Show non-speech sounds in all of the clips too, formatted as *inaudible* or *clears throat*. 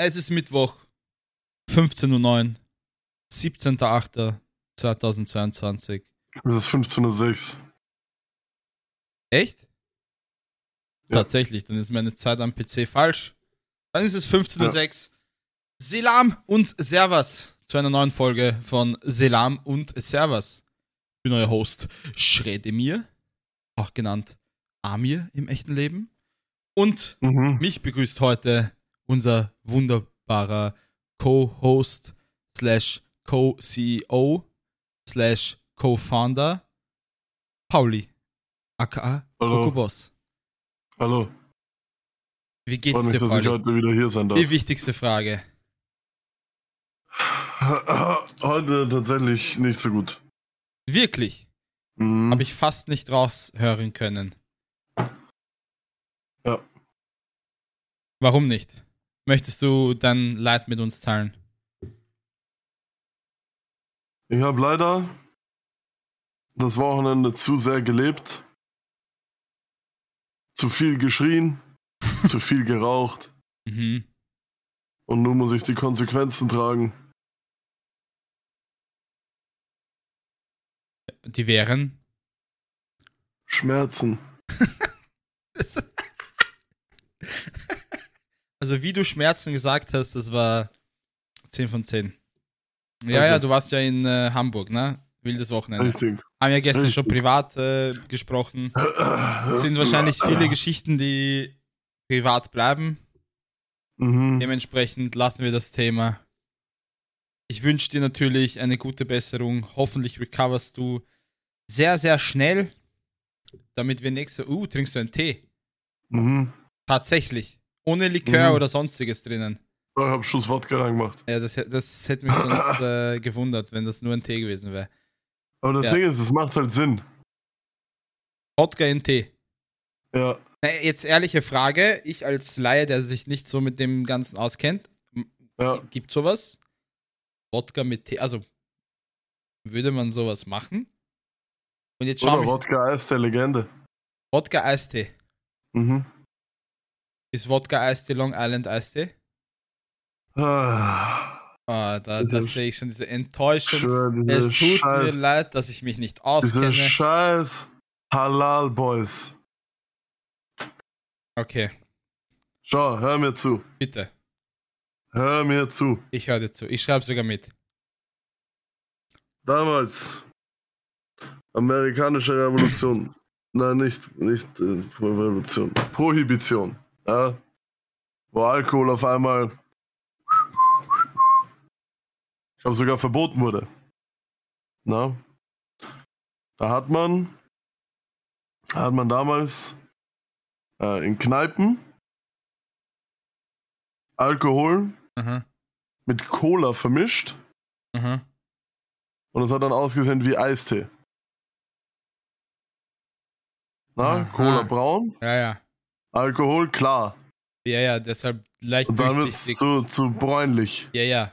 Es ist Mittwoch, 15.09 Uhr, 17.08.2022. Es ist 15.06 Uhr. Echt? Ja. Tatsächlich, dann ist meine Zeit am PC falsch. Dann ist es 15.06 Uhr. Selam und Servus zu einer neuen Folge von Selam und Servus. Ich bin euer Host Schredemir, auch genannt Amir im echten Leben. Und Mhm. mich begrüßt heute unser wunderbarer Co-Host slash Co-CEO slash Co-Founder Pauli, aka. Coco Boss. Hallo. Wie Freut geht's mich, dir, dass ich Pauli? heute wieder hier sein darf. Die wichtigste Frage. *laughs* Heute tatsächlich nicht so gut. Wirklich? Mhm. Habe ich fast nicht raushören können. Ja. Warum nicht? Möchtest du dein Leid mit uns teilen? Ich habe leider das Wochenende zu sehr gelebt. Zu viel geschrien. *laughs* zu viel geraucht. Mhm. Und nun muss ich die Konsequenzen tragen. Die wären. Schmerzen. *laughs* Also wie du Schmerzen gesagt hast, das war 10 von 10. Ja, Okay. ja, du warst ja in äh, Hamburg, ne? Wildes Wochenende. Richtig. Haben ja gestern schon Richtig. privat äh, gesprochen. Es sind wahrscheinlich viele Geschichten, die privat bleiben. Mhm. Dementsprechend lassen wir das Thema. Ich wünsche dir natürlich eine gute Besserung. Hoffentlich recoverst du sehr, sehr schnell, damit wir nächste. Uh, trinkst du einen Tee? Mhm. Tatsächlich. Ohne Likör Mhm. oder sonstiges drinnen. Ich habe Schuss Wodka reingemacht. Ja, das, das hätte mich sonst *laughs* äh, gewundert, wenn das nur ein Tee gewesen wäre. Aber das Ja. Ding ist, es macht halt Sinn. Wodka in Tee. Ja. Na, jetzt ehrliche Frage. Ich als Laie, der sich nicht so mit dem Ganzen auskennt, Ja. gibt sowas? Wodka mit Tee. Also, würde man sowas machen? Und jetzt schau Oder mich. Wodka Eis der Legende. Wodka Eistee. Mhm. Ist Wodka Eistee Long Island Eistee? Ah, Ah, da, da sehe ich schon diese Enttäuschung. schwör, diese Es tut mir scheiß, leid, dass ich mich nicht diese auskenne. scheiß Halal Boys. Okay, Schau, hör mir zu. bitte. Hör mir zu. Ich höre dir zu. Ich schreibe sogar mit. Damals. Amerikanische Revolution. Nein, nicht, nicht äh, Revolution. Prohibition. Ja. Wo Alkohol auf einmal. Ich glaube sogar verboten wurde. Na? Da hat man. Da hat man damals äh, in Kneipen Alkohol Aha, mit Cola vermischt. aha. Und es hat dann ausgesehen wie Eistee. Na, Aha. Cola braun, Ja, ja. Alkohol klar. Ja, ja, deshalb leicht Und dann wird es zu, zu bräunlich. Ja, ja.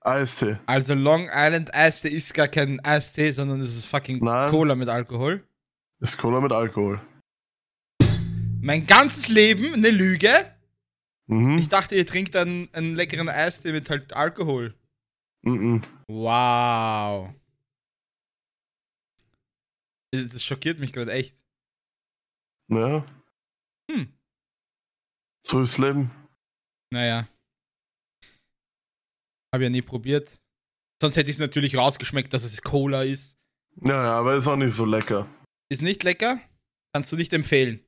Eistee. Also Long Island Eistee ist gar kein Eistee, sondern es ist fucking Nein. Cola mit Alkohol. Ist Cola mit Alkohol. Mein ganzes Leben eine Lüge. Mhm. Ich dachte, ihr trinkt einen, einen leckeren Eistee mit halt Alkohol. Mhm. Wow. Das das schockiert mich gerade echt. Ja. Hm. So ist Leben. Naja. Habe ja nie probiert. Sonst hätte ich es natürlich rausgeschmeckt, dass es Cola ist. Ja, ja, aber ist auch nicht so lecker. Ist nicht lecker. Kannst du nicht empfehlen.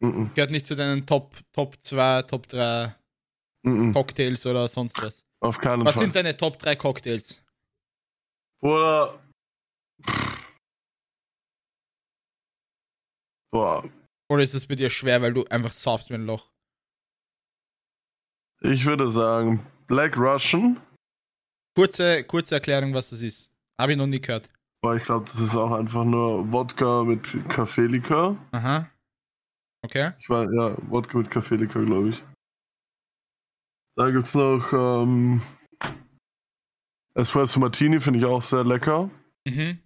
Mhm. Gehört nicht zu deinen Top, Top 2, Top 3 Mhm. Cocktails oder sonst was. Auf keinen Was Fall. sind deine Top 3 Cocktails? Oder. Boah, Oder ist es bei dir schwer, weil du einfach saufst wie ein Loch? ich würde sagen Black Russian. Kurze, kurze Erklärung, was das ist. Habe ich noch nie gehört. Weil ich glaube, das ist auch einfach nur Wodka mit Kaffeelikör. Aha. Okay. Ich war, ja, Wodka mit Kaffeelikör, glaube ich. Da gibt's noch ähm, Espresso Martini, finde ich auch sehr lecker. Mhm.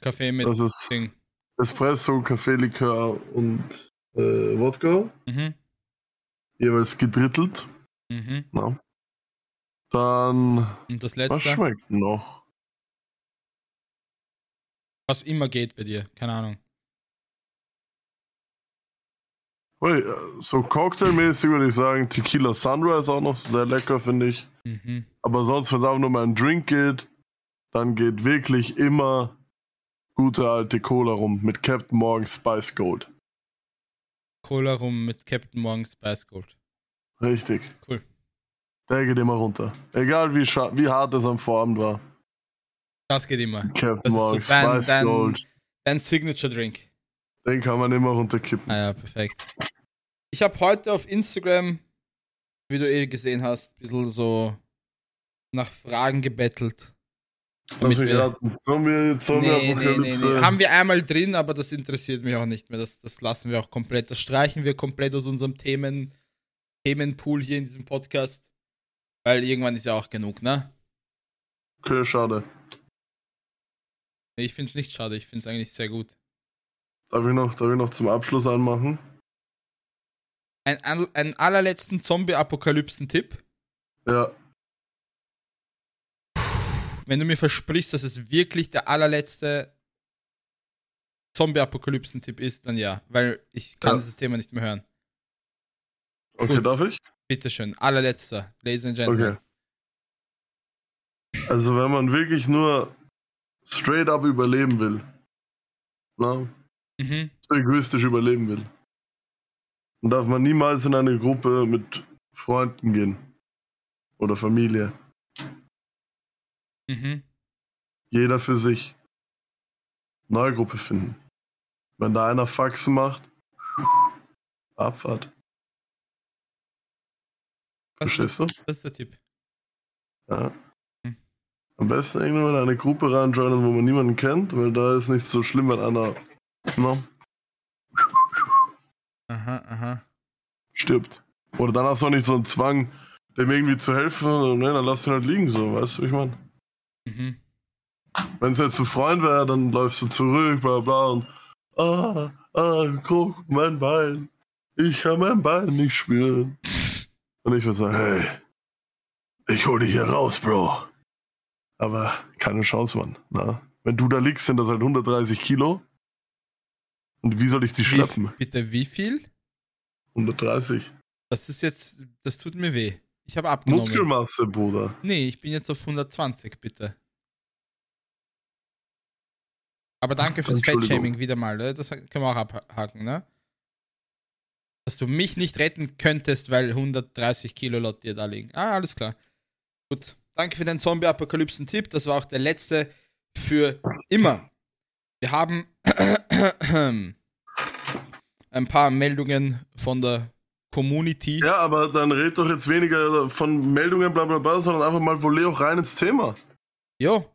Kaffee mit Das ist Ding. Espresso, Kaffeelikör und äh, Wodka. Mhm. Jeweils gedrittelt. Mhm. Na? Dann, Und das was letzte, schmeckt noch? was immer geht bei dir, keine Ahnung. Äh, so cocktailmäßig würde ich sagen, Tequila Sunrise auch noch sehr lecker, finde ich. Mhm. Aber sonst, wenn es einfach nur mal ein Drink geht, dann geht wirklich immer gute alte Cola rum mit Captain Morgan Spice Gold. Cola rum mit Captain Morgan Spice Gold. Richtig. Cool. Der geht immer runter. Egal wie, wie hart es am Vorabend war. Das geht immer. Captain Das so Morgan dein- Spice dein- Gold. Dein Signature Drink. Den kann man immer runterkippen. Ah ja, perfekt. Ich habe heute auf Instagram, wie du eh gesehen hast, ein bisschen so nach Fragen gebettelt. Mich wir- raten. Zombie, Nee, nee, nee. Haben wir einmal drin, aber das interessiert mich auch nicht mehr. Das, das lassen wir auch komplett. Das streichen wir komplett aus unserem Themen, Themenpool hier in diesem Podcast. Weil irgendwann ist ja auch genug, ne? Okay, schade. Ich finde es nicht schade, ich finde es eigentlich sehr gut. Darf ich, noch, darf ich noch zum Abschluss anmachen? Ein, ein allerletzten Zombie-Apokalypsen-Tipp. Ja, Wenn du mir versprichst, dass es wirklich der allerletzte Zombie-Apokalypsen-Tipp ist, dann ja. Weil ich kann Ja. dieses Thema nicht mehr hören. okay, Gut. darf ich? Bitteschön. Allerletzter, Ladies and Gentlemen. Okay. Also, wenn man wirklich nur straight up überleben will, na, Mhm. so egoistisch überleben will, dann darf man niemals in eine Gruppe mit Freunden gehen. Oder Familie. Mhm. Jeder für sich. Neue Gruppe finden. Wenn da einer Faxen macht, Abfahrt. Das, Verstehst du? das ist der Tipp. Ja. Hm. Am besten irgendwann in eine Gruppe reinjoinen, wo man niemanden kennt, weil da ist nicht so schlimm, wenn einer na, Aha, aha. stirbt. Oder dann hast du auch nicht so einen Zwang, dem irgendwie zu helfen. Ne, dann lass ihn halt liegen, so, weißt du, wie ich meine? Mhm. Wenn es jetzt ein Freund wäre, dann läufst du zurück, bla bla und ah, ah, guck, mein Bein. Ich kann mein Bein nicht spüren. Und ich würde sagen, hey, ich hol dich hier raus, Bro. Aber keine Chance, Mann. Na? Wenn du da liegst, sind das halt 130 Kilo. Und wie soll ich die Wie, schleppen? bitte, wie viel? 130. Das ist jetzt, das tut mir weh. Ich habe abgenommen. Muskelmasse, Bruder. Nee, ich bin jetzt auf 120, bitte. Aber danke fürs. Fettshaming wieder mal. ne? Das können wir auch abhaken, ne? Dass du mich nicht retten könntest, weil 130 Kilo laut dir da liegen. Ah, alles klar. Gut. Danke für den Zombie-Apokalypsen-Tipp. Das war auch der letzte für immer. Wir haben *clears throat* ein paar Meldungen von der Community. Ja, aber dann red doch jetzt weniger von Meldungen, bla bla bla, sondern einfach mal wohl auch rein ins Thema. Jo,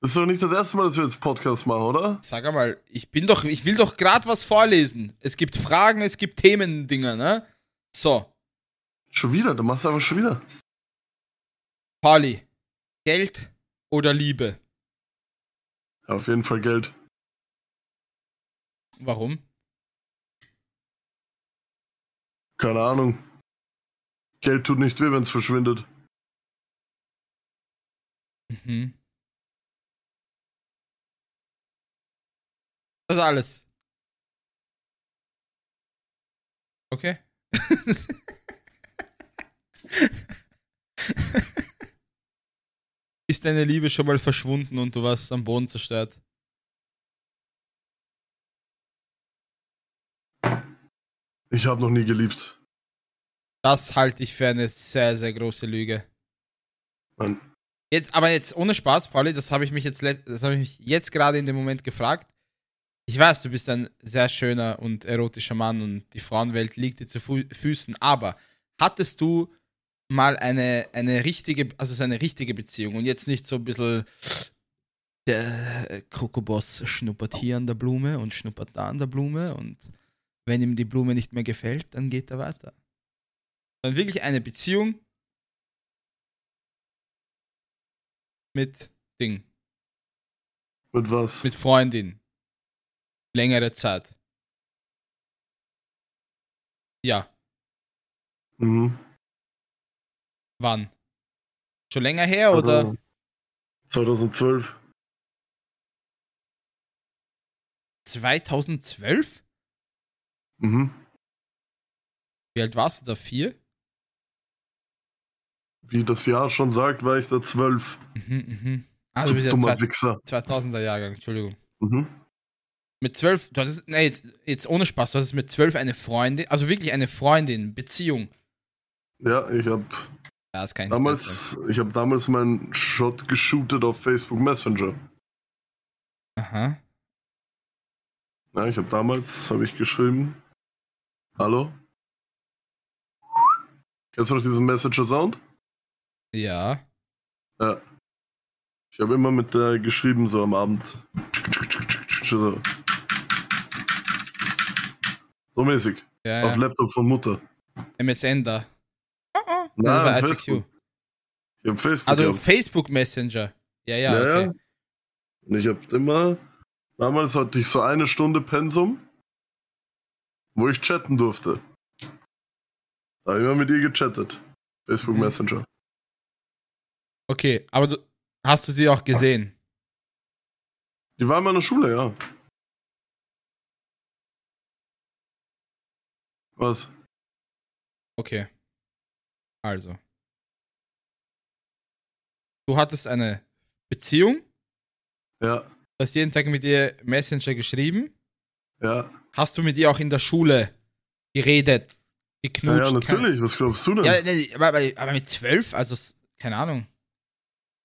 Das ist doch nicht das erste Mal, dass wir jetzt Podcast machen, oder? Sag mal, ich bin doch, ich will doch gerade was vorlesen. Es gibt Fragen, es gibt Themendinger, ne? So, Schon wieder, du machst einfach schon wieder. Pauli, Geld oder Liebe? Ja, auf jeden Fall Geld. Warum? Keine Ahnung. Geld tut nicht weh, wenn es verschwindet. Mhm. Das ist alles. Okay. *laughs* Ist deine Liebe schon mal verschwunden und du warst am Boden zerstört? Ich habe noch nie geliebt. Das halte ich für eine sehr, sehr große Lüge. Mann. Jetzt, aber jetzt ohne Spaß, Pauli, das habe ich mich jetzt, das habe ich mich jetzt gerade in dem Moment gefragt. Ich weiß, du bist ein sehr schöner und erotischer Mann und die Frauenwelt liegt dir zu Fu Füßen, aber hattest du mal eine, eine richtige, also so eine richtige Beziehung und jetzt nicht so ein bisschen der Krokoboss schnuppert hier an der Blume und schnuppert da an der Blume und wenn ihm die Blume nicht mehr gefällt, dann geht er weiter. Dann wirklich eine Beziehung mit Ding, Mit was? mit Freundin. Längere Zeit. Ja. Mhm. Wann? Schon länger her oder? 2012. 2012? Mhm. Wie alt warst du da? Vier? Wie das Jahr schon sagt, war ich da zwölf. Mhm, mhm. Ah, du Du bist ja dummer zwei- Wichser. 2000er Jahrgang, Entschldung. Mhm. Mit zwölf, du hattest, nee, jetzt, jetzt ohne Spaß, du hattest mit zwölf eine Freundin, also wirklich eine Freundin, Beziehung. Ja, ich habe Ja, ich nicht damals, ich habe damals meinen Shot geshootet auf Facebook Messenger. Aha. Ja, ich habe damals, habe ich geschrieben, hallo? Kennst du noch diesen Messenger-Sound? Ja. Ja. Ich habe immer mit der geschrieben, so am Abend. So, so mäßig. Ja, Auf ja. Laptop von Mutter. MSN da. Oh, oh. Nein, das war ICQ. Facebook. Ich habe Facebook Also gehabt. Facebook Messenger. Ja, ja, Ja, ja. okay. Und ich habe immer, damals hatte ich so eine Stunde Pensum, wo ich chatten durfte. Da habe ich immer mit ihr gechattet. Facebook Mhm. Messenger. Okay, aber du, hast du sie auch gesehen? Die war in meiner Schule, ja. Was? Okay. Also. Du hattest eine Beziehung, Ja, hast jeden Tag mit ihr Messenger geschrieben. ja. Hast du mit ihr auch in der Schule geredet, Ja, geknutscht? ja, natürlich. Was glaubst du denn? Ja, aber, aber, mit zwölf, also keine Ahnung.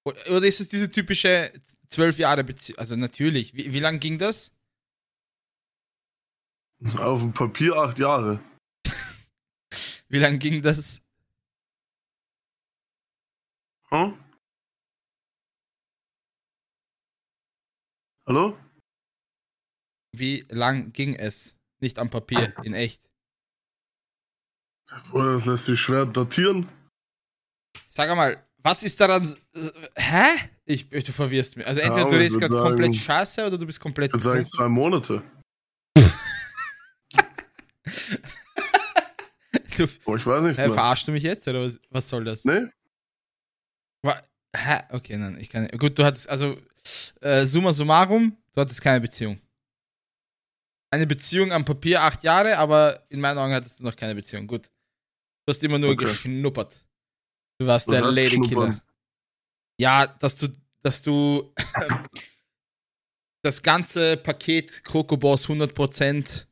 Oder, oder ist es diese typische zwölf Jahre Beziehung? Also natürlich. Wie, wie lang ging das? Auf dem Papier acht Jahre. Wie lang ging das? Hm? Hallo? Wie lang ging es? Nicht am Papier, in echt. Oder das lässt sich schwer datieren. Sag mal, was ist daran. Hä? Ich, du verwirrst mich. Also Ja, entweder du ich redest gerade komplett scheiße oder du bist komplett. Ich würde sagen zwei Monate. Du, Oh, ich weiß nicht äh, verarschst du mich jetzt oder was, was soll das? Nee? Hä? Okay, nein, ich kann nicht. Gut, du hattest, also, äh, summa summarum, du hattest keine Beziehung. Eine Beziehung am Papier acht Jahre, aber in meinen Augen hattest du noch keine Beziehung. Gut. Du hast immer nur Okay. geschnuppert. Du warst der Ladykiller. Ja, dass du, dass du *laughs* das ganze Paket Krokoboss 100% für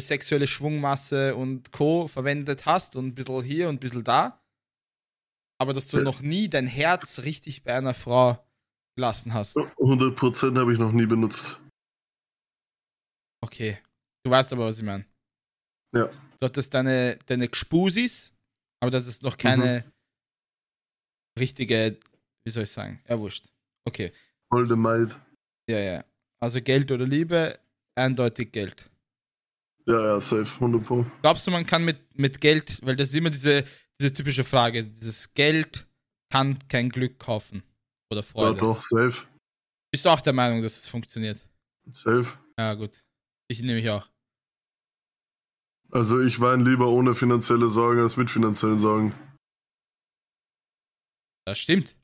sexuelle Schwungmasse und Co. verwendet hast und ein bisschen hier und ein bisschen da. Aber dass du noch nie dein Herz richtig bei einer Frau gelassen hast. 100% habe ich noch nie benutzt. Okay. Du weißt aber, was ich meine. Ja. Du hattest deine, deine Gspusis, aber du hattest noch keine Mhm. richtige, wie soll ich sagen? Ja, wurscht. Okay. Holde Maid. Ja, ja. Also Geld oder Liebe, eindeutig Geld. Ja, ja, safe. 100 Pro. Glaubst du, man kann mit, mit Geld, weil das ist immer diese, diese typische Frage, dieses Geld kann kein Glück kaufen oder Ja, Freude. doch, safe. Bist du auch der Meinung, dass es funktioniert? Safe. Ja, gut. Ich nehme ich auch. Also ich weine lieber ohne finanzielle Sorgen als mit finanziellen Sorgen. Das stimmt.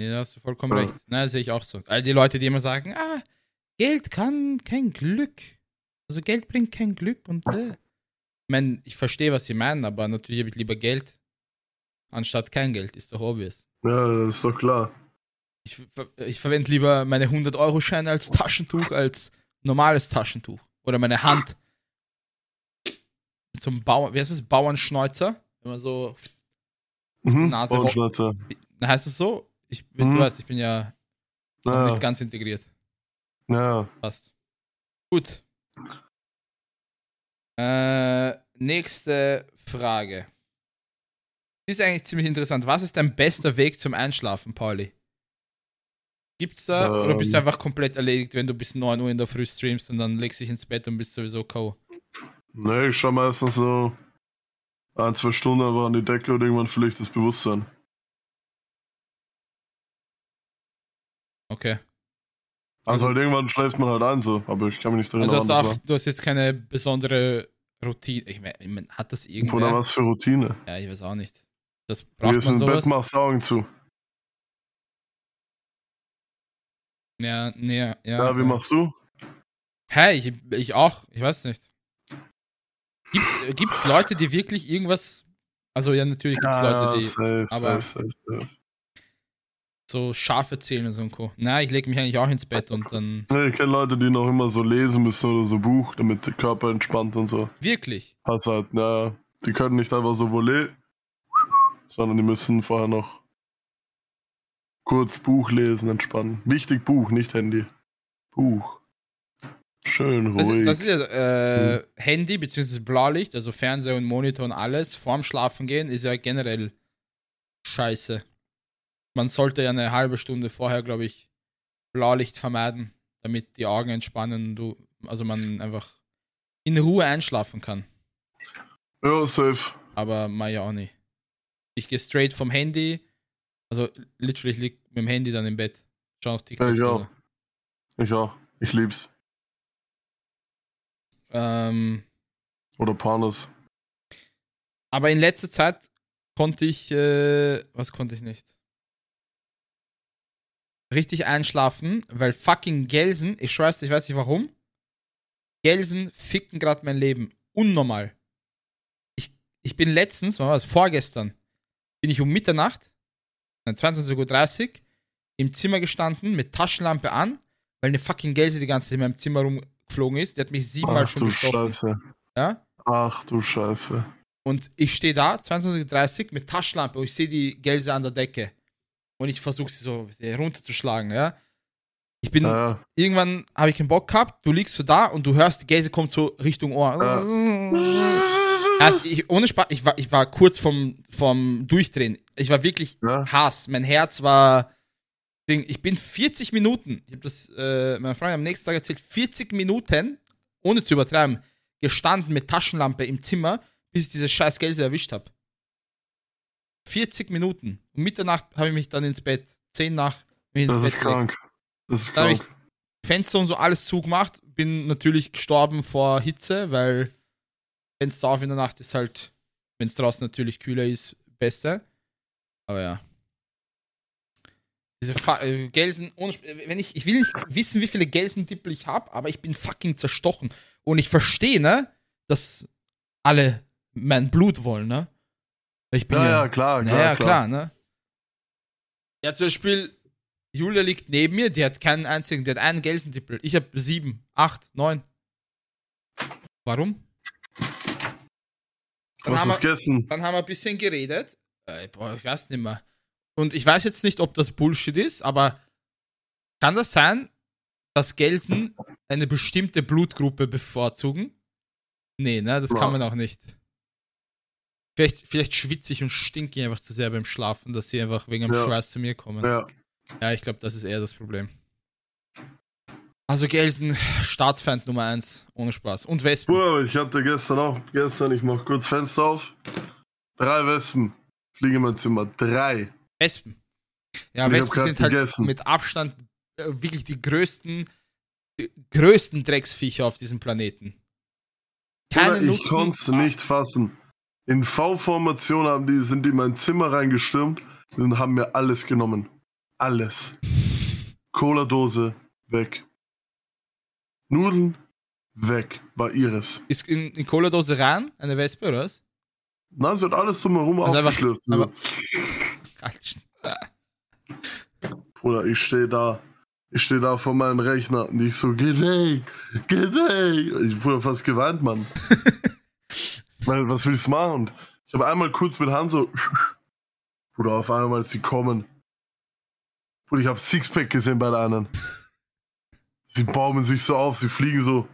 Ja, da hast du vollkommen Ja. recht. Na, sehe ich auch so. All die Leute, die immer sagen, ah, Geld kann kein Glück. Also Geld bringt kein Glück und äh. Ich meine, ich verstehe, was sie meinen, aber natürlich habe ich lieber Geld anstatt kein Geld. Ist doch obvious. Ja, das ist doch klar. Ich, ich verwende lieber meine 100-Euro-Scheine als Taschentuch als normales Taschentuch. Oder meine Hand. Einem Bauern, wie heißt das? Bauernschneuzer. Wenn man so, Mhm. Nase Ohrenschnauzer. na, heißt das so? Ich, bin- Mhm. Du weißt, ich bin ja Naja, nicht ganz integriert. naja. Passt. Gut. Äh, nächste Frage. Die ist eigentlich ziemlich interessant. Was ist dein bester Weg zum Einschlafen, Pauli? Gibt's da? oder bist du Ähm. einfach komplett erledigt, wenn du bis 9 Uhr in der Früh streamst und dann legst dich ins Bett und bist sowieso K.O.? Nee, ich schau meistens so ein, zwei Stunden aber an die Decke und irgendwann vielleicht das Bewusstsein. Okay. Also halt irgendwann schläft man halt ein so, aber ich kann mich nicht daran Also hast du, erinnern. auch, du hast jetzt keine besondere Routine. Ich meine, mein, hat das Oder irgendwer? was für Routine. Ja, ich weiß auch nicht. Das braucht gehst man ins Bett, sowas. machst Augen zu. Ja, nee, ja. Ja, wie ja. machst du? Hey, ich, ich auch. Ich weiß nicht. Gibt's, äh, gibt's Leute, die wirklich irgendwas. Also, ja, natürlich gibt's Leute, die safe, aber- safe, safe, safe. So scharf erzählen und so und Co. Na, ich lege mich eigentlich auch ins Bett und dann. Nee, ich kenne Leute, die noch immer so lesen müssen oder so Buch, damit der Körper entspannt und so. Wirklich. Hast halt, na, die können nicht einfach so volley, sondern die müssen vorher noch kurz Buch lesen, entspannen. Wichtig Buch, nicht Handy. Buch. Schön Das, ruhig. ist- das ist ja äh, Handy bzw. Blaulicht, also Fernseher und Monitor und alles, vorm Schlafen gehen, ist ja generell scheiße. Man sollte ja eine halbe Stunde vorher, glaube ich, Blaulicht vermeiden, damit die Augen entspannen und du, also man einfach in Ruhe einschlafen kann. ja, safe. Aber mach ja auch nicht. Ich gehe straight vom Handy, also literally lieg mit dem Handy dann im Bett. Schau auf TikTok. Ja, ich auch. Ich auch. Ich lieb's. Ähm, Oder Panos. Aber in letzter Zeit konnte ich, äh, was konnte ich nicht? Richtig einschlafen, weil fucking Gelsen, ich schwör's, ich weiß nicht warum. Gelsen ficken gerade mein Leben. Unnormal. Ich, ich bin letztens, wann war das? Vorgestern, bin ich um Mitternacht, nein, 22.30 Uhr, im Zimmer gestanden, mit Taschenlampe an, weil eine fucking Gelse die ganze Zeit in meinem Zimmer rumgeflogen ist. Die hat mich siebenmal Ach schon du gestochen. Scheiße. Ja? Ach du Scheiße. Und ich stehe da, 22.30 Uhr, mit Taschenlampe und ich sehe die Gelse an der Decke. Und ich versuche sie so runterzuschlagen, ja. Ich bin, Ja, irgendwann habe ich keinen Bock gehabt, du liegst so da und du hörst, die Gelse kommt so Richtung Ohr. *laughs* Also ich, ohne Spaß, ich war, ich war kurz vom, vom Durchdrehen. Ich war wirklich ja. Hass. Mein Herz war. Ich bin 40 Minuten, ich habe das äh, meiner Freundin am nächsten Tag erzählt, 40 Minuten, ohne zu übertreiben, gestanden mit Taschenlampe im Zimmer, bis ich diese scheiß Gelse erwischt habe. 40 Minuten. Um Mitternacht habe ich mich dann ins Bett. 10 nach ich ins Das Bett ist krank. Das ist Dann krank. Fenster und so alles zugemacht. Bin natürlich gestorben vor Hitze, weil Fenster auf in der Nacht ist halt, wenn es draußen natürlich kühler ist, beste. Aber ja. Diese Fa äh, Gelsen, ohne, wenn ich, ich will nicht wissen, wie viele Gelsendippel ich habe, aber ich bin fucking zerstochen. Und ich verstehe, ne, dass alle mein Blut wollen, ne? Ich bin Ja, ja, ja, klar, klar, naja, klar. klar, ne? Ja, zum Beispiel, Julia liegt neben mir, die hat keinen einzigen, die hat einen Gelsendippel. Ich habe sieben, acht, neun. Warum? Dann Was haben, ist wir, gegessen? dann haben wir ein bisschen geredet. Äh, boah, ich weiß nicht mehr. Und ich weiß jetzt nicht, ob das Bullshit ist, aber kann das sein, dass Gelsen eine bestimmte Blutgruppe bevorzugen? Nee, ne, das Ja. kann man auch nicht. Vielleicht, vielleicht schwitze ich und stinke ich einfach zu sehr beim Schlafen, dass sie einfach wegen dem Ja. Schweiß zu mir kommen. Ja, Ja, ich glaube, das ist eher das Problem. Also Gelsen, Staatsfeind Nummer eins, ohne Spaß. Und Wespen. Bruder, ich hatte gestern auch, gestern, ich mach kurz Fenster auf. Drei Wespen fliegen in mein Zimmer. Drei. Wespen. Ja, Und Wespen sind halt gegessen. mit Abstand äh, wirklich die größten, die größten Drecksviecher auf diesem Planeten. Keine Bruder, ich konnte es nicht fassen. In V-Formation haben die, sind die in mein Zimmer reingestürmt und haben mir alles genommen. Alles. Cola-Dose, weg. Nudeln, weg. War ihres. Ist in, in Cola-Dose rein eine Wespe, oder was? Nein, sie hat alles drumherum Also einfach- aufgeschlürft. aber- Alter. *laughs* Bruder, ich stehe da. Ich stehe da vor meinem Rechner und ich so, geht weg, geht weg. Ich wurde fast geweint, Mann. *laughs* Weil, was willst du machen? Und ich habe einmal kurz mit Hand so, *laughs* Bruder, auf einmal, sie kommen. Bruder, ich habe Sixpack gesehen bei der anderen. Sie baumen sich so auf, sie fliegen so.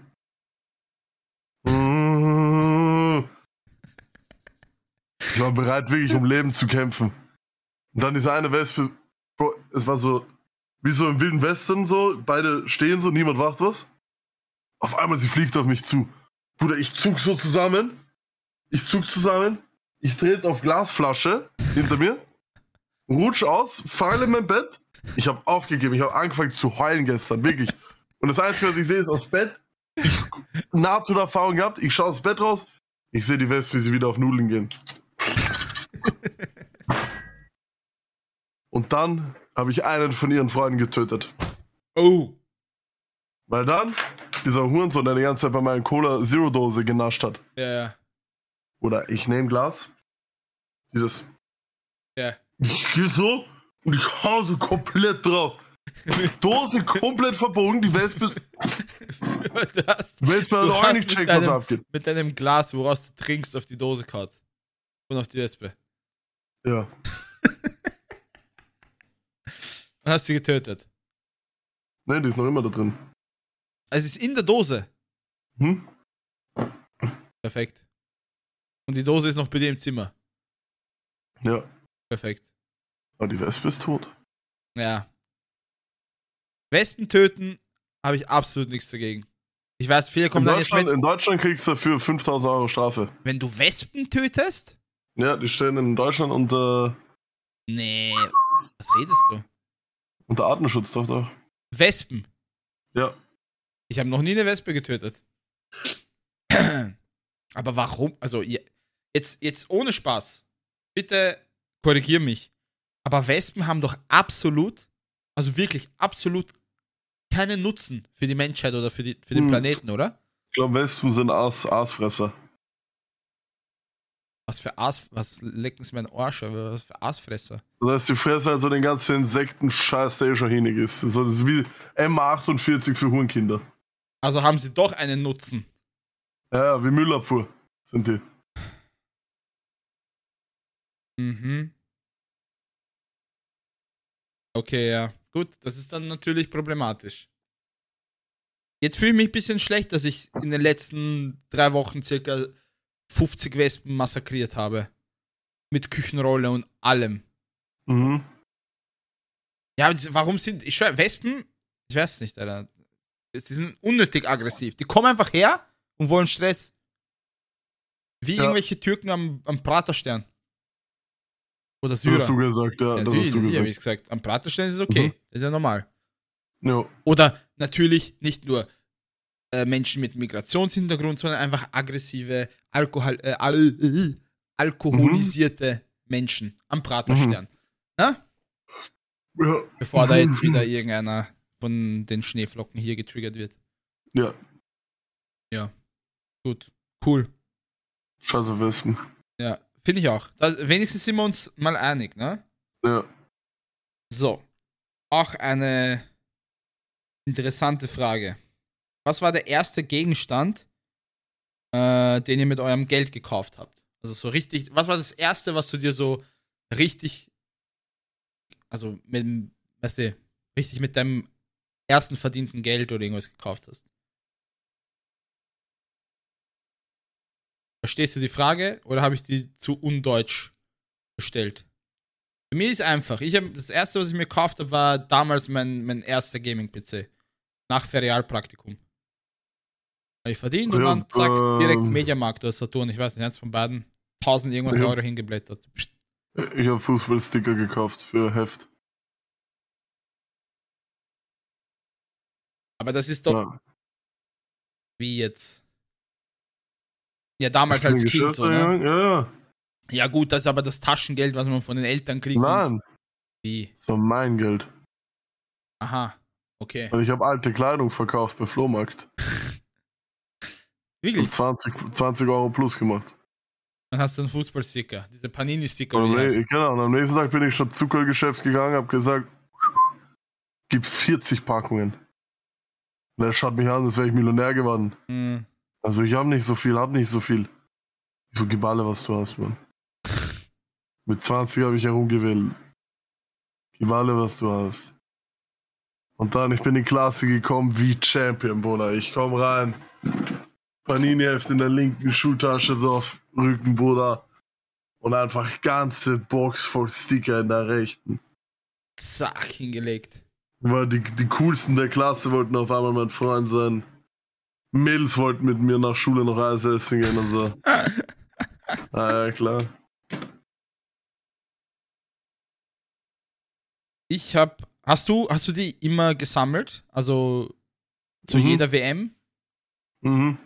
Ich war bereit, wirklich um Leben zu kämpfen. Und dann diese eine Wespe, Bro, es war so, wie so im Wilden Westen so, beide stehen so, niemand macht was. Auf einmal, sie fliegt auf mich zu. Bruder, ich zug so zusammen, ich zug zusammen, ich trete auf Glasflasche hinter mir, rutsch aus, falle in mein Bett. Ich habe aufgegeben, ich habe angefangen zu heulen gestern, wirklich. Und das Einzige, was ich sehe, ist aus Bett. Ich Nahtoderfahrung gehabt, ich schaue aus Bett raus, ich sehe die Wespe, wie sie wieder auf Nudeln gehen. Und dann habe ich einen von ihren Freunden getötet. Oh. Weil dann dieser Hurensohn, der die ganze Zeit bei meiner Cola Zero Dose genascht hat. Ja, ja. Oder ich nehme Glas. Dieses. Ja. Ich gehe so und ich hau so komplett drauf. Dose *laughs* komplett verbogen, die Wespe. *laughs* Die Wespe hat auch nicht mit checkt, was deinem- abgeht. mit deinem Glas, woraus du trinkst, auf die Dose kaut. Und auf die Wespe. Ja. *laughs* Und hast sie getötet. Ne, die ist noch immer da drin. Also es ist in der Dose. Hm? Perfekt. Und die Dose ist noch bei dir im Zimmer. Ja. Perfekt. Aber die Wespe ist tot. Ja. Wespen töten habe ich absolut nichts dagegen. Ich weiß, viele In kommen jetzt Deutschland, mit, in Deutschland kriegst du dafür 5000 Euro Strafe. wenn du Wespen tötest? Ja, die stehen in Deutschland unter, Nee. Was redest du? unter Artenschutz, doch, doch. Wespen. Ja. Ich habe noch nie eine Wespe getötet. *clears throat* Aber warum? Also jetzt, jetzt ohne Spaß. Bitte korrigier mich. Aber Wespen haben doch absolut, also wirklich absolut keinen Nutzen für die Menschheit oder für, die, für den Hm. Planeten, oder? Ich glaube, Wespen sind Aas, Aasfresser. Was für Aas, was lecken sie meinen Arsch, aber was für Aasfresser. Das heißt, die fressen also den ganzen Insekten-Scheiß, der eh schon hinig ist. So, das ist wie M48 für Hurenkinder. Also haben sie doch einen Nutzen. Ja, wie Müllabfuhr sind die. Mhm. Okay, ja. Gut, das ist dann natürlich problematisch. Jetzt fühle ich mich ein bisschen schlecht, dass ich in den letzten drei Wochen circa 50 Wespen massakriert habe. Mit Küchenrolle und allem. Mhm. Ja, warum sind. Ich schwör, Wespen, ich weiß nicht, Alter. Sie sind unnötig aggressiv. Die kommen einfach her und wollen Stress. Wie Ja. irgendwelche Türken am, am Praterstern. Oder Das Syrer. hast du gesagt, ja. Ja, das natürlich, hast du natürlich habe gesagt. ich gesagt. Am Praterstein ist es okay. Mhm. Das ist ja normal. Ja. Oder natürlich nicht nur äh, Menschen mit Migrationshintergrund, sondern einfach aggressive, Alkohol, äh, al äh, alkoholisierte Menschen am Praterstern. ja. Bevor da jetzt wieder *laughs* irgendeiner von den Schneeflocken hier getriggert wird. Ja, Gut. Cool. scheiße Wespen. Ja, finde ich auch. Das, wenigstens sind wir uns mal einig, ne? Ja. So. Auch eine interessante Frage. Was war der erste Gegenstand, äh, den ihr mit eurem Geld gekauft habt? Also so richtig, was war das erste, was du dir so richtig, also mit, dem- weißt du, richtig mit deinem ersten verdienten Geld oder irgendwas gekauft hast? Verstehst du die Frage oder habe ich die zu undeutsch gestellt? Für mich ist einfach. Ich hab, das erste, was ich mir gekauft habe, war damals mein, mein erster Gaming-PC. Nach Ferialpraktikum. Habe ich verdient und Ja, dann zack, direkt ähm, Mediamarkt oder Saturn, ich weiß nicht, eins von beiden. 1000 irgendwas Ja. Euro hingeblättert. Psst. Ich habe Fußballsticker gekauft für Heft. Aber das ist doch Ja. wie jetzt. Ja, damals als Kind so, ne? eingegangen. Ja, ja. Ja, gut, das ist aber das Taschengeld, was man von den Eltern kriegt. Nein, Wie? war mein Geld. Aha. Okay. Und ich habe alte Kleidung verkauft bei Flohmarkt. *laughs* Wirklich? Und 20, 20 Euro plus gemacht. Dann hast du einen Fußballsticker. Diese Panini-Sticker. Genau, und am nächsten Tag bin ich schon Zuckergeschäft gegangen, habe gesagt, gib 40 Packungen. Und er schaut mich an, als wäre ich Millionär geworden. Hm. Also ich habe nicht so viel, hab nicht so viel. So, gib alle, was du hast, Mann. Mit 20 habe ich herumgewählt. Gib alle, was du hast. Und dann, ich bin in die Klasse gekommen wie Champion, Bruder. Ich komm rein. Panini-Heft in der linken Schultasche, so auf Rücken, Bruder. Und einfach ganze Box voll Sticker in der rechten. Zack, hingelegt. Weil die, die coolsten der Klasse wollten auf einmal mein Freund sein. Mädels wollten mit mir nach Schule noch Eis essen gehen und so. *laughs* Ah ja, klar. Ich hab. Hast du, hast du die immer gesammelt? Also zu Mhm. jeder WM? Mhm.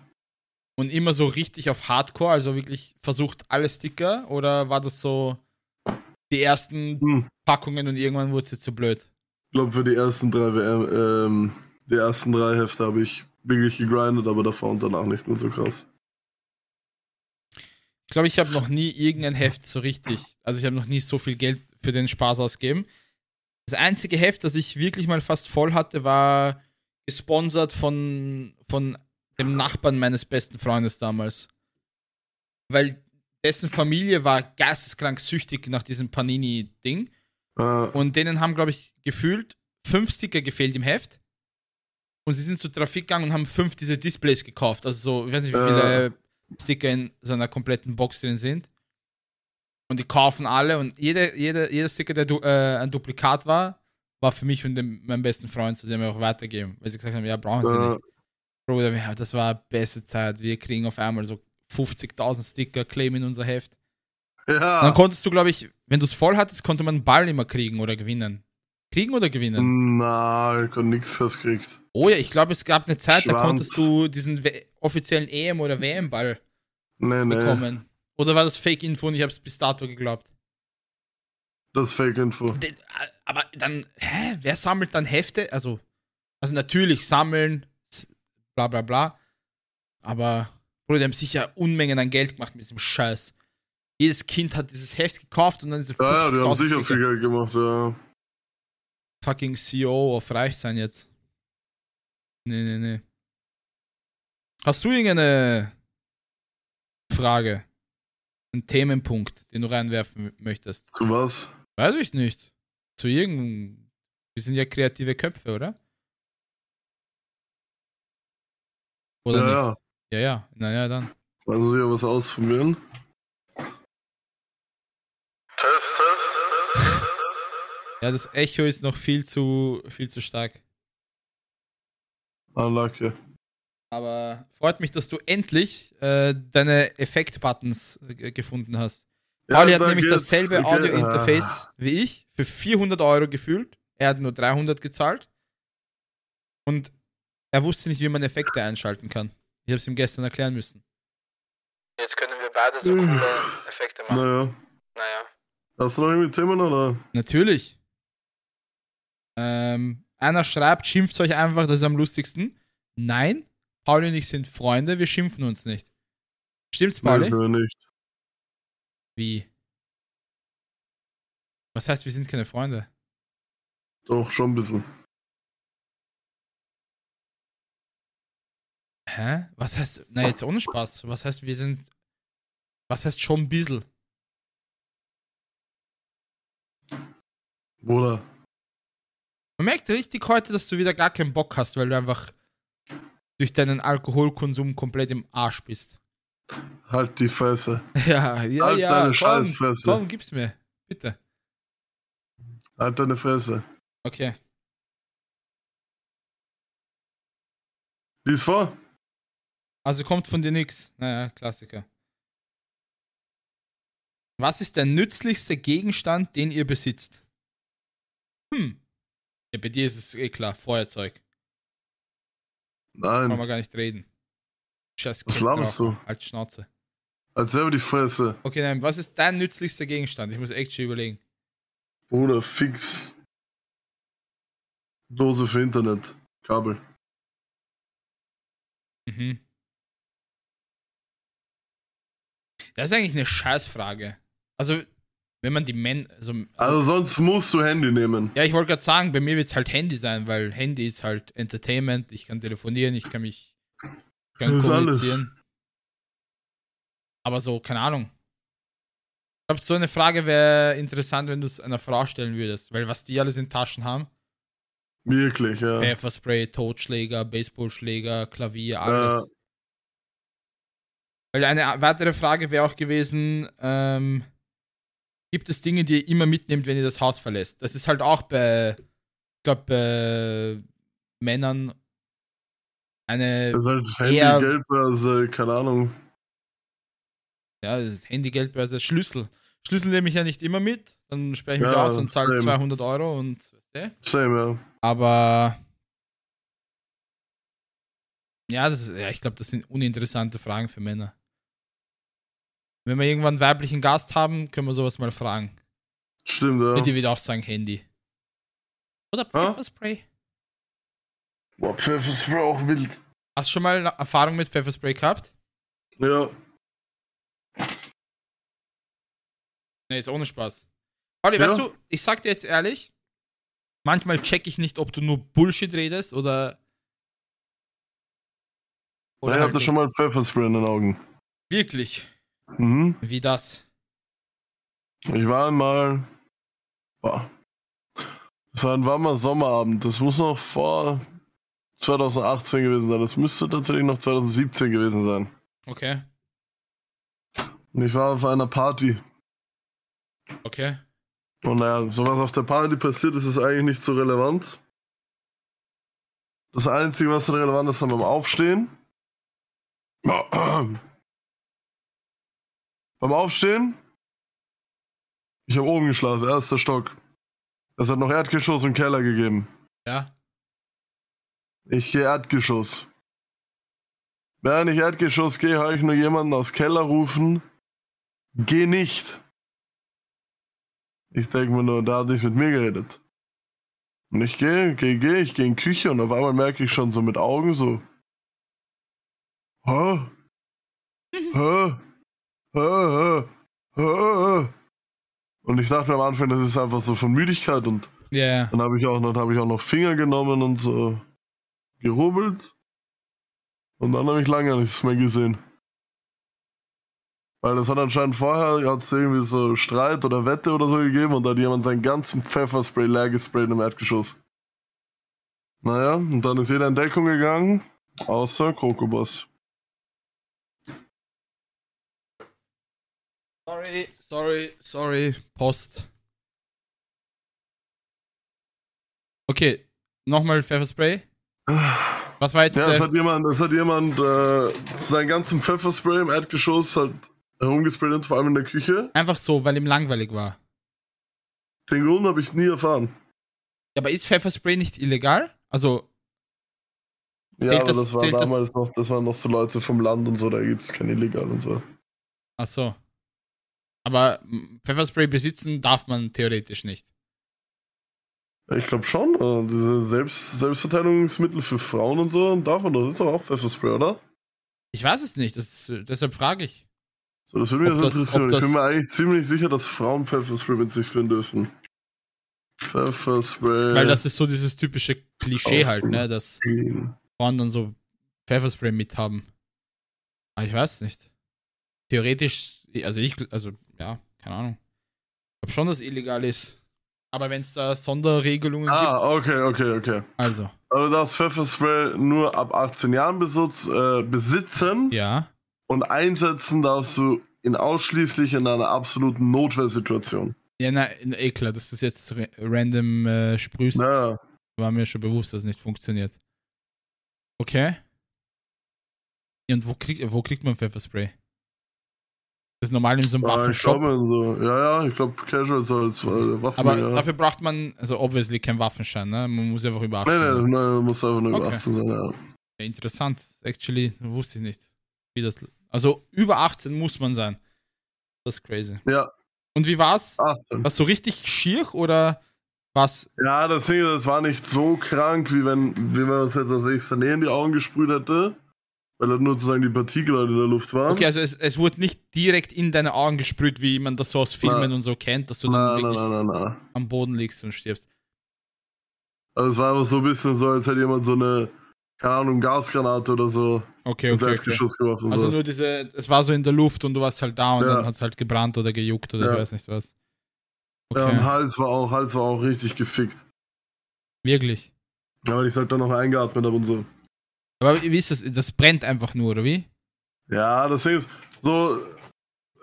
Und immer so richtig auf Hardcore, also wirklich versucht alle Sticker? Oder war das so Die ersten Hm. Packungen und irgendwann wurde es jetzt zu blöd. Ich glaube, für die ersten drei WM, ähm, die ersten drei Hefte habe ich wirklich gegrindet, aber davor und danach nicht mehr so krass. Ich glaube, ich habe noch nie irgendein Heft so richtig. Also ich habe noch nie so viel Geld für den Spaß ausgegeben. Das einzige Heft, das ich wirklich mal fast voll hatte, war gesponsert von, von dem Nachbarn meines besten Freundes damals. Weil dessen Familie war geisteskrank süchtig nach diesem Panini-Ding. Äh, Und denen haben, glaube ich, gefühlt fünf Sticker gefehlt im Heft. Und sie sind zur Trafik gegangen und haben fünf diese Displays gekauft. Also so, ich weiß nicht, wie viele Sticker in so einer kompletten Box drin sind. Und die kaufen alle und jeder, jeder, jeder Sticker, der du, äh, ein Duplikat war, war für mich und den, meinen besten Freund, sie haben mir auch weitergeben. Weil sie gesagt haben, ja, brauchen sie äh, nicht. Bruder, das war beste Zeit. Wir kriegen auf einmal so 50.000 Sticker, claim in unser Heft. ja. Dann konntest du, glaube ich, wenn du es voll hattest, konnte man einen Ball immer kriegen oder gewinnen. Kriegen oder gewinnen? Na, ich hab nichts gekriegt. Oh ja, ich glaube, es gab eine Zeit, da Schwanz. konntest du diesen offiziellen EM- oder WM-Ball Nee, nee. bekommen. Oder war das Fake-Info und ich habe es bis dato geglaubt? Das ist Fake-Info. De- Aber dann, hä, wer sammelt dann Hefte? Also, also natürlich sammeln, bla bla bla. Aber, Bruder, die haben sicher Unmengen an Geld gemacht mit diesem Scheiß. Jedes Kind hat dieses Heft gekauft und dann diese Ja, ja, die haben 50.000 sicher viel Geld gemacht, ja. Fucking CEO auf reich sein jetzt. Nee, nee, nee. Hast du irgendeine Frage? Einen Themenpunkt, den du reinwerfen möchtest? Zu was? Weiß ich nicht. Zu irgendeinem. Wir sind ja kreative Köpfe, oder? Oder ja, nicht? ja. Ja, ja. Naja, dann. Also hier was ausprobieren. Ja, das Echo ist noch viel zu, viel zu stark. Unlucky. Aber freut mich, dass du endlich äh, deine Effekt-Buttons äh, gefunden hast. Pauli hat nämlich dasselbe Audio-Interface wie ich, für 400 Euro gefühlt. Er hat nur 300 gezahlt. Und er wusste nicht, wie man Effekte einschalten kann. Ich habe es ihm gestern erklären müssen. Jetzt können wir beide so coole Effekte Ah, Naja. Naja. Hast du noch irgendwie Themen oder? Natürlich. Ähm, einer schreibt, schimpft euch einfach, das ist am lustigsten. Nein, Pauli und ich sind Freunde, wir schimpfen uns nicht. Stimmt's, Pauli? Nein, nicht. Wie? Was heißt, wir sind keine Freunde? Doch, schon ein bisschen. Hä? Was heißt, na jetzt ohne Spaß, was heißt, wir sind, was heißt schon ein bisschen? Bruder. Man merkt richtig heute, dass du wieder gar keinen Bock hast, weil du einfach durch deinen Alkoholkonsum komplett im Arsch bist. Halt die Fresse. *laughs* Ja, ja, Halt ja, deine komm, Scheißfresse. komm, gib's mir, bitte. Halt deine Fresse. Okay. Lies vor. Also kommt von dir nix. Naja, Klassiker. Was ist der nützlichste Gegenstand, den ihr besitzt? Hm. Ja, bei dir ist es eh klar, Feuerzeug. Kann Nein. man gar nicht reden. Scheiß Was Kettenraucher. laberst du? Halt Schnauze. Halt selber die Fresse. Okay, nein, was ist dein nützlichster Gegenstand? Ich muss echt schon überlegen. Bruder, fix. Dose für Internet. Kabel. Mhm. Das ist eigentlich eine Scheißfrage. Also, wenn man die Männer. Also, also, Also sonst musst du Handy nehmen. ja, ich wollte gerade sagen, bei mir wird es halt Handy sein, weil Handy ist halt Entertainment. Ich kann telefonieren, ich kann mich. Ich kann Das ist alles. kommunizieren. Aber so, keine Ahnung. Ich glaube, so eine Frage wäre interessant, wenn du es einer Frau stellen würdest, weil was die alles in Taschen haben. Wirklich, ja. Pfefferspray, Totschläger, Baseballschläger, Klavier, alles. Ja. Weil eine weitere Frage wäre auch gewesen, ähm, gibt es Dinge, die ihr immer mitnehmt, wenn ihr das Haus verlässt? Das ist halt auch bei, ich glaube, bei Männern eine, Das ist halt Handy, Eher- Geldbörse, keine Ahnung. ja, Handy, Geldbörse, Schlüssel. Schlüssel nehme ich ja nicht immer mit, dann sperre ich mich Ja, aus und zahle same. 200 Euro und, du? Same, ja. Aber ja, das ist, ja, ich glaube, das sind uninteressante Fragen für Männer. Wenn wir irgendwann einen weiblichen Gast haben, können wir sowas mal fragen. Stimmt, ja. Die würde auch sagen Handy. Oder Ah? Pfefferspray. Boah, Pfefferspray auch wild. Hast du schon mal Erfahrung mit Pfefferspray gehabt? Ja. Nee, ist ohne Spaß. Olli, Ja. weißt du, ich sag dir jetzt ehrlich, manchmal check ich nicht, ob du nur Bullshit redest oder. ich halt nicht. schon mal Pfefferspray in den Augen. Wirklich. Mhm. Wie das? Ich war einmal. Boah. Es war ein warmer Sommerabend. Das muss noch vor 2018 gewesen sein. Das müsste tatsächlich noch 2017 gewesen sein. Okay. Und ich war auf einer Party. Okay. Und naja, sowas auf der Party passiert, ist ist eigentlich nicht so relevant. Das Einzige, was relevant ist, dann beim Aufstehen. *clears throat* beim Aufstehen. Ich habe oben geschlafen, erster Stock. Es hat noch Erdgeschoss und Keller gegeben. Ja. Ich gehe Erdgeschoss. Während ich Erdgeschoss gehe, höre ich nur jemanden aus Keller rufen. Geh nicht. Ich denke mir nur, der hat nicht mit mir geredet. Und ich gehe, gehe, gehe, ich gehe in die Küche und auf einmal merke ich schon so mit Augen so. Hä? Hä? Und ich dachte mir am Anfang, das ist einfach so von Müdigkeit und ja. dann habe ich auch noch, dann habe ich auch noch Finger genommen und so gerubbelt. Und dann habe ich lange nichts mehr gesehen. Weil das hat anscheinend vorher, hat es irgendwie so Streit oder Wette oder so gegeben und da hat jemand seinen ganzen Pfefferspray leer gesprayt im Erdgeschoss. Naja, und dann ist jeder in Deckung gegangen, außer Krokoboss. Sorry, sorry, sorry. Post. Okay, nochmal Pfefferspray. Was war jetzt? Ja, es äh, hat jemand, es hat jemand äh, seinen ganzen Pfefferspray im Erdgeschoss halt herumgesprayt und vor allem in der Küche. einfach so, weil ihm langweilig war. Den Grund habe ich nie erfahren. Ja, aber ist Pfefferspray nicht illegal? Also, Ja, aber das- das, war zählt das- damals noch, das waren noch so Leute vom Land und so, da gibt es kein illegal und so. ach so. Aber Pfefferspray besitzen darf man theoretisch nicht. Ich glaube schon, äh, diese Selbst Selbstverteidigungsmittel für Frauen und so, darf man doch, das ist doch auch Pfefferspray, oder? Ich weiß es nicht, das, deshalb frage ich. So, das würde mich das- interessieren. ob ich bin das- mir eigentlich ziemlich sicher, dass Frauen Pfefferspray mit sich führen dürfen. Pfefferspray. Weil das ist so dieses typische Klischee halt, ne, dass. Frauen dann so Pfefferspray mithaben. Aber ich weiß nicht. Theoretisch, also ich, also ja, keine Ahnung. Ich glaube schon, dass es illegal ist. Aber wenn es da Sonderregelungen Ah, okay, okay, okay. gibt, also, Also du darfst Pfefferspray nur ab 18 Jahren besitz, äh, besitzen ja. und einsetzen darfst du ihn ausschließlich in einer absoluten Notwehrsituation. Ja, na, eh klar, dass du es jetzt ra- random äh, sprühst, Ja, war mir schon bewusst, dass es nicht funktioniert. Okay. Ja, und wo kriegt, wo kriegt man Pfefferspray? Das ist normal in so einem Waffenshop. glaube so. Ja, ja, ich glaube Casual so als äh, Waffen. Aber ja. dafür braucht man, also obviously kein Waffenschein, ne? Man muss einfach über 18 Nee, nee, sein. nee, muss einfach nur über Okay. 18 sein, ja. Ja, Interessant, actually, wusste ich nicht. Wie das, also über 18 muss man sein. Das ist crazy. Ja, Und wie war's? 18. Warst du richtig schier oder was? Ja, das Ding, das war nicht so krank, wie wenn, wie wenn man uns jetzt als nächstes Nähe in die Augen gesprüht hätte. Weil halt nur sozusagen die Partikel halt in der Luft waren. Okay, also es, es wurde nicht direkt in deine Augen gesprüht, wie man das so aus Filmen Nein. und so kennt, dass du dann Nein, nein, wirklich nein. am Boden liegst und stirbst. Also es war einfach so ein bisschen so, als hätte jemand so eine, keine Ahnung, Gasgranate oder so Okay, okay, okay. Erdgeschoss geworfen. Also so. nur diese, es war so in der Luft und du warst halt da und Ja. dann hat es halt gebrannt oder gejuckt oder Ja. ich weiß nicht was. Ja, Okay, und Hals war auch, Hals war auch richtig gefickt. wirklich. Ja, weil ich halt dann noch eingeatmet habe und so. Aber wie ist das? Das brennt einfach nur, oder wie? Ja, das Ding ist, so,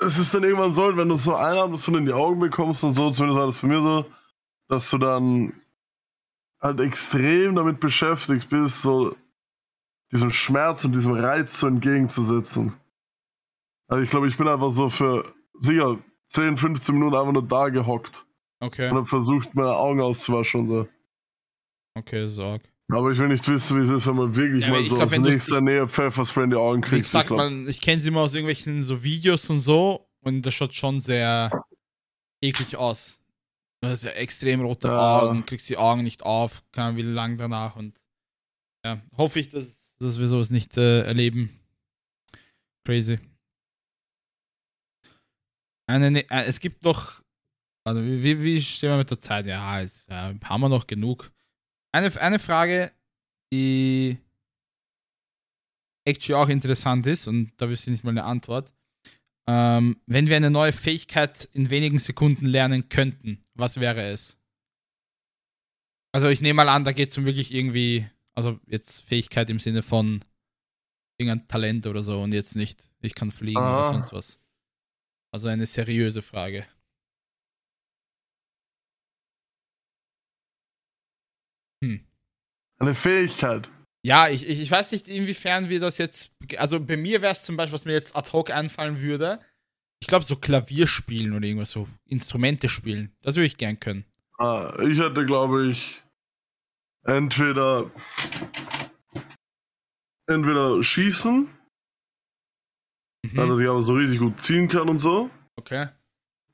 es ist dann irgendwann so, wenn du es so einatmest und in die Augen bekommst und so, zumindest war das bei mir so, dass du dann halt extrem damit beschäftigt bist, so diesem Schmerz und diesem Reiz so entgegenzusetzen. Also ich glaube, ich bin einfach so für sicher 10, 15 Minuten einfach nur da gehockt Okay, und habe versucht, meine Augen auszuwaschen und so. okay, Sorg. Aber ich will nicht wissen, wie es ist, wenn man wirklich Ja, mal ich so glaub, aus nächster Nähe Pfefferspray in die Augen gesagt, ich man, ich kenne sie immer aus irgendwelchen so Videos und so und das schaut schon sehr eklig aus. Du hast ja extrem rote Ja. Augen, kriegst die Augen nicht auf, kann wie lang danach und ja, hoffe ich, dass, dass wir sowas nicht äh, erleben. Crazy. Eine, ne- äh, es gibt noch, also wie, wie, wie stehen wir mit der Zeit? Ja, es, ja, haben wir noch genug. Eine, eine Frage, die actually auch interessant ist und da wüsste ich nicht mal eine Antwort. Ähm, wenn wir eine neue Fähigkeit in wenigen Sekunden lernen könnten, was wäre es? Also ich nehme mal an, da geht es um wirklich irgendwie, also jetzt Fähigkeit im Sinne von irgendein Talent oder so und jetzt nicht, ich kann fliegen oder Ah. sonst was. Also eine seriöse Frage. Eine Fähigkeit. Ja, ich, ich, ich weiß nicht, inwiefern wir das jetzt. Also bei mir wäre es zum Beispiel, was mir jetzt ad hoc einfallen würde. Ich glaube, so Klavier spielen oder irgendwas, so Instrumente spielen. Das würde ich gern können. Ah, ich hätte, glaube ich, entweder entweder schießen, Mhm. dass ich aber so richtig gut ziehen kann und so. Okay.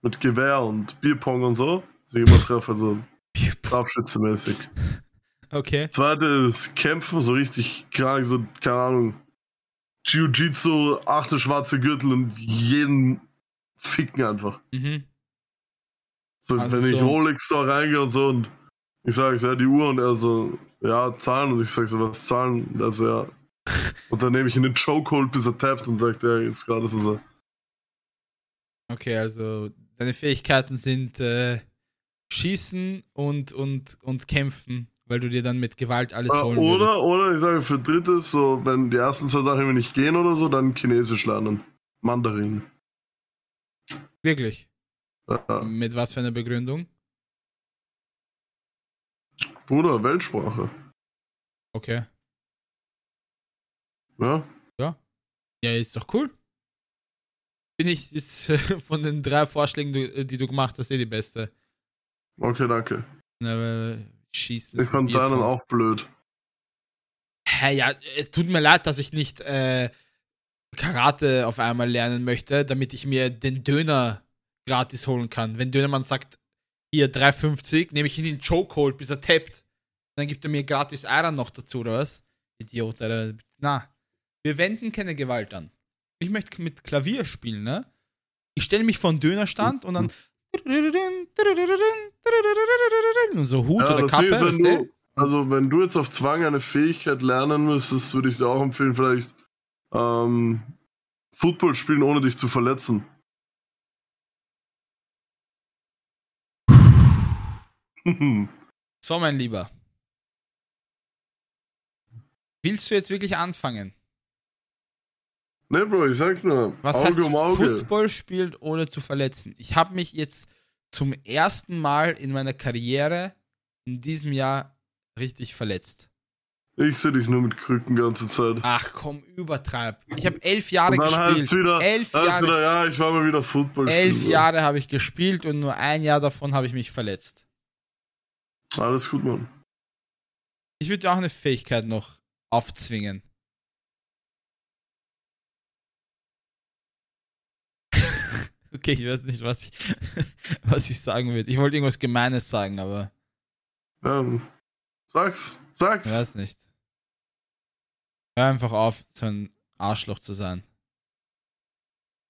Mit Gewehr und Bierpong und so. Dass ich immer treffe, so Scharfschützenmäßig. Okay. Zweite ist Kämpfen, so richtig krank, so, keine Ahnung. Jiu-Jitsu, achte schwarze Gürtel und jeden ficken einfach. Mhm. So, Also wenn ich so- Rolex Store reingehe und so und ich sage, ja, die Uhr und er so, ja, zahlen und ich sage so, was zahlen? Also ja. *laughs* Und dann nehme ich ihn in den Chokehold, bis er tappt und sagt, ja, jetzt gerade so so. Okay, also deine Fähigkeiten sind äh, Schießen und, und, und Kämpfen, weil du dir dann mit Gewalt alles Äh, holen oder, würdest. oder ich sage für drittes, so, wenn die ersten zwei Sachen nicht gehen oder so, dann Chinesisch lernen. Mandarin. Wirklich. Ja. Mit was für einer Begründung? Bruder, Weltsprache. Okay. Ja. Ja, ist doch cool. Bin ich, ist *laughs* von den drei Vorschlägen, die du gemacht hast, eh die beste. Okay, danke. Äh, schießen. Ich fand deinen auch blöd. Hä, ja, es tut mir leid, dass ich nicht äh, Karate auf einmal lernen möchte, damit ich mir den Döner gratis holen kann. Wenn Dönermann sagt, hier 3,50, nehme ich ihn in den Chokehold, bis er tappt. Dann gibt er mir gratis Eiern noch dazu, oder was? Idiot, Alter. Na, wir wenden keine Gewalt an. Ich möchte mit Klavier spielen, ne? Ich stelle mich vor einen Dönerstand und dann und so Hut Ja, oder Kappe, ist, wenn du, also wenn du jetzt auf Zwang eine Fähigkeit lernen müsstest, würde ich dir auch empfehlen, vielleicht ähm, Football spielen, ohne dich zu verletzen. So, mein Lieber. Willst du jetzt wirklich anfangen? Ne, Bro, ich sag nur, Was Auge heißt um Auge. Football spielt, ohne zu verletzen? Ich habe mich jetzt zum ersten Mal in meiner Karriere in diesem Jahr richtig verletzt. Ich sehe dich nur mit Krücken die ganze Zeit. Ach komm, übertreib. Ich habe elf Jahre Und dann heißt es gespielt. wieder, elf heißt Jahre, wieder, ja, ich war mal wieder Football elf. Jahre habe ich gespielt und nur ein Jahr davon habe ich mich verletzt. Alles gut, Mann. Ich würde dir auch eine Fähigkeit noch aufzwingen. Okay, ich weiß nicht, was ich, *laughs* was ich sagen will. Ich wollte irgendwas Gemeines sagen, aber Ähm, sag's, sag's. ich weiß nicht. Hör einfach auf, so ein Arschloch zu sein.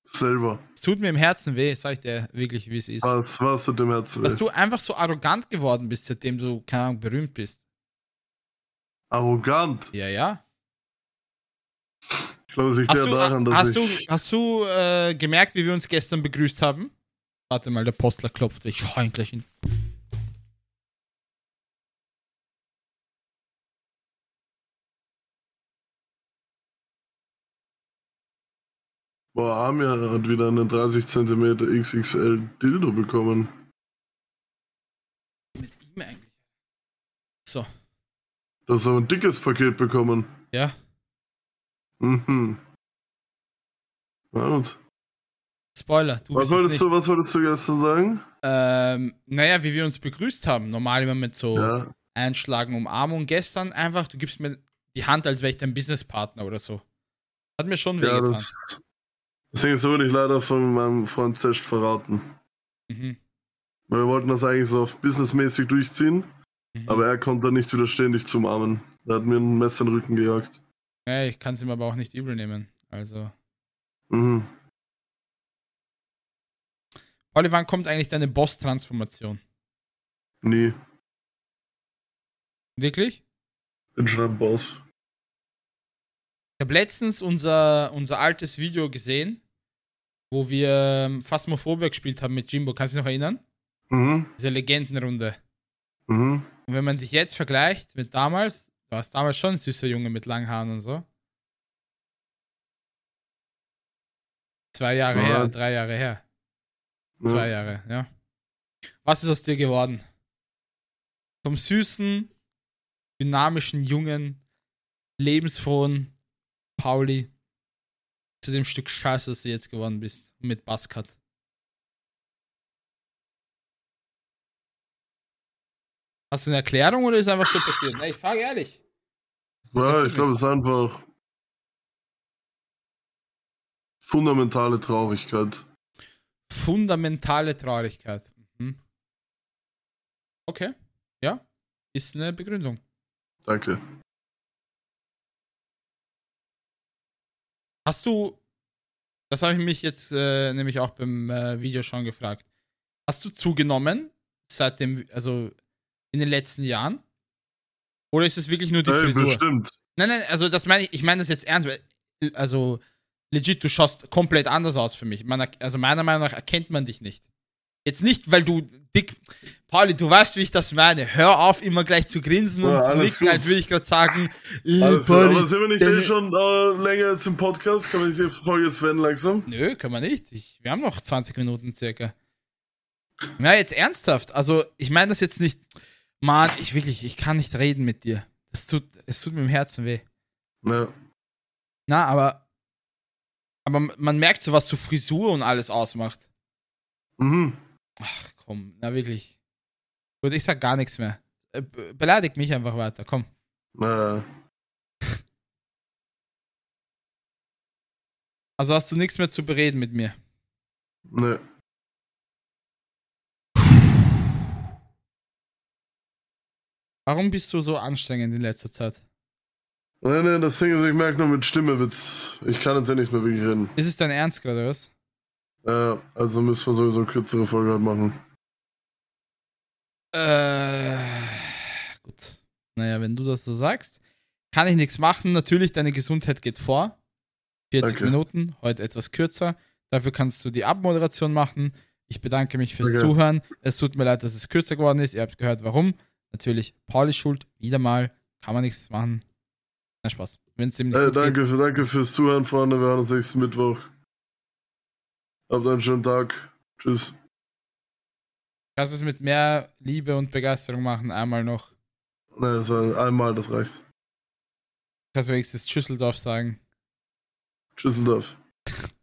Selber. Es tut mir im Herzen weh, sag ich dir wirklich, wie es ist. Was, was tut dem Herzen Dass weh? du einfach so arrogant geworden bist, seitdem du, keine Ahnung, berühmt bist. Arrogant. Ja, ja. Glaube, es liegt Hast eher du, daran, dass hast du, ich... hast du äh, gemerkt, wie wir uns gestern begrüßt haben? Warte mal, der Postler klopft. Ich schau ihn gleich hin. Boah, Amir hat wieder einen 30 cm XXL Dildo bekommen. Mit ihm eigentlich. So, Du hast so ein dickes Paket bekommen. ja. Mhm. Na und? Spoiler, du Was wolltest du, was wolltest du gestern sagen? Ähm, naja, wie wir uns begrüßt haben. Normal immer mit so Ja. Einschlagen, Umarmung. Gestern einfach, du gibst mir die Hand, als wäre ich dein Businesspartner oder so. Hat mir schon Ja, wehgetan. das. Deswegen wurde ich leider von meinem Freund Zest verraten. Mhm. Weil wir wollten das eigentlich so auf businessmäßig durchziehen, Mhm. aber er konnte nicht widerstehen, dich zu umarmen. Er hat mir ein Messer in den Rücken gejagt. Ja, ich kann es ihm aber auch nicht übel nehmen. Also. Mhm. Pauli, wann kommt eigentlich deine Boss-Transformation? Nie. Wirklich? Bin schon ein Boss. Ich habe letztens unser, unser altes Video gesehen, wo wir ähm, Phasmophobia gespielt haben mit Jimbo. Kannst du dich noch erinnern? Mhm. Diese Legendenrunde. Mhm. Und wenn man dich jetzt vergleicht mit damals, du warst damals schon ein süßer Junge mit langen Haaren und so. Zwei Jahre Ja. her, drei Jahre her. Zwei Ja. Jahre, ja. Was ist aus dir geworden? Vom süßen, dynamischen, jungen, lebensfrohen Pauli zu dem Stück Scheiße, das du jetzt geworden bist. Mit Buzzcut. Hast du eine Erklärung oder ist einfach so passiert? Ne, ich frage ehrlich. Ja, ich glaube, es ist einfach fundamentale Traurigkeit. Fundamentale Traurigkeit. Mhm. Okay, ja, ist eine Begründung. Danke. Hast du, das habe ich mich jetzt äh, nämlich auch beim äh, Video schon gefragt, hast du zugenommen seit dem, also in den letzten Jahren? Oder ist es wirklich nur die Hey, Frisur? bestimmt. Nein, nein, also das meine ich, ich meine das jetzt ernst, weil, also legit, du schaust komplett anders aus für mich. Man, also meiner Meinung nach erkennt man dich nicht. Jetzt nicht, weil du dick, Pauli, du weißt, wie ich das meine. Hör auf, immer gleich zu grinsen Ja, und zu nicken, als würde ich gerade sagen, äh, Alles, Pauli, aber sind wir nicht eh schon äh, länger jetzt im Podcast? Kann man die Folge jetzt wenden langsam? Nö, können wir nicht. Ich, wir haben noch 20 Minuten circa. Ja, jetzt ernsthaft. Also, ich meine das jetzt nicht. Mann, ich wirklich, ich kann nicht reden mit dir. Das tut, es tut mir im Herzen weh. Ja. Na, aber. Aber man merkt so, was so Frisur und alles ausmacht. Mhm. Ach komm, na wirklich. Gut, ich sag gar nichts mehr. Äh, be- Beleidigt mich einfach weiter, komm. Naja. Also hast du nichts mehr zu bereden mit mir. Ne. Warum bist du so anstrengend in letzter Zeit? Nee, nee, das Ding ist, ich merke nur mit Stimme wird's. Ich kann jetzt ja nicht mehr wirklich reden. Ist es dein Ernst gerade, oder was? Äh, also müssen wir sowieso eine kürzere Folge halt machen. Äh, gut. Naja, wenn du das so sagst, kann ich nichts machen. Natürlich, deine Gesundheit geht vor. 40 Danke. Minuten, heute etwas kürzer. Dafür kannst du die Abmoderation machen. Ich bedanke mich fürs Danke. Zuhören. Es tut mir leid, dass es kürzer geworden ist. Ihr habt gehört, warum. Natürlich, Paul ist schuld. Wieder mal. Kann man nichts machen. Nein, Spaß. Wenn es ihm nicht Äh, gut geht. danke, für, danke fürs Zuhören, Freunde. Wir hören uns nächsten Mittwoch. Habt einen schönen Tag. Tschüss. Kannst du es mit mehr Liebe und Begeisterung machen. Einmal noch. Nein, das war einmal, das reicht. Kannst du wenigstens Schüsseldorf sagen. Tschüsseldorf. *laughs*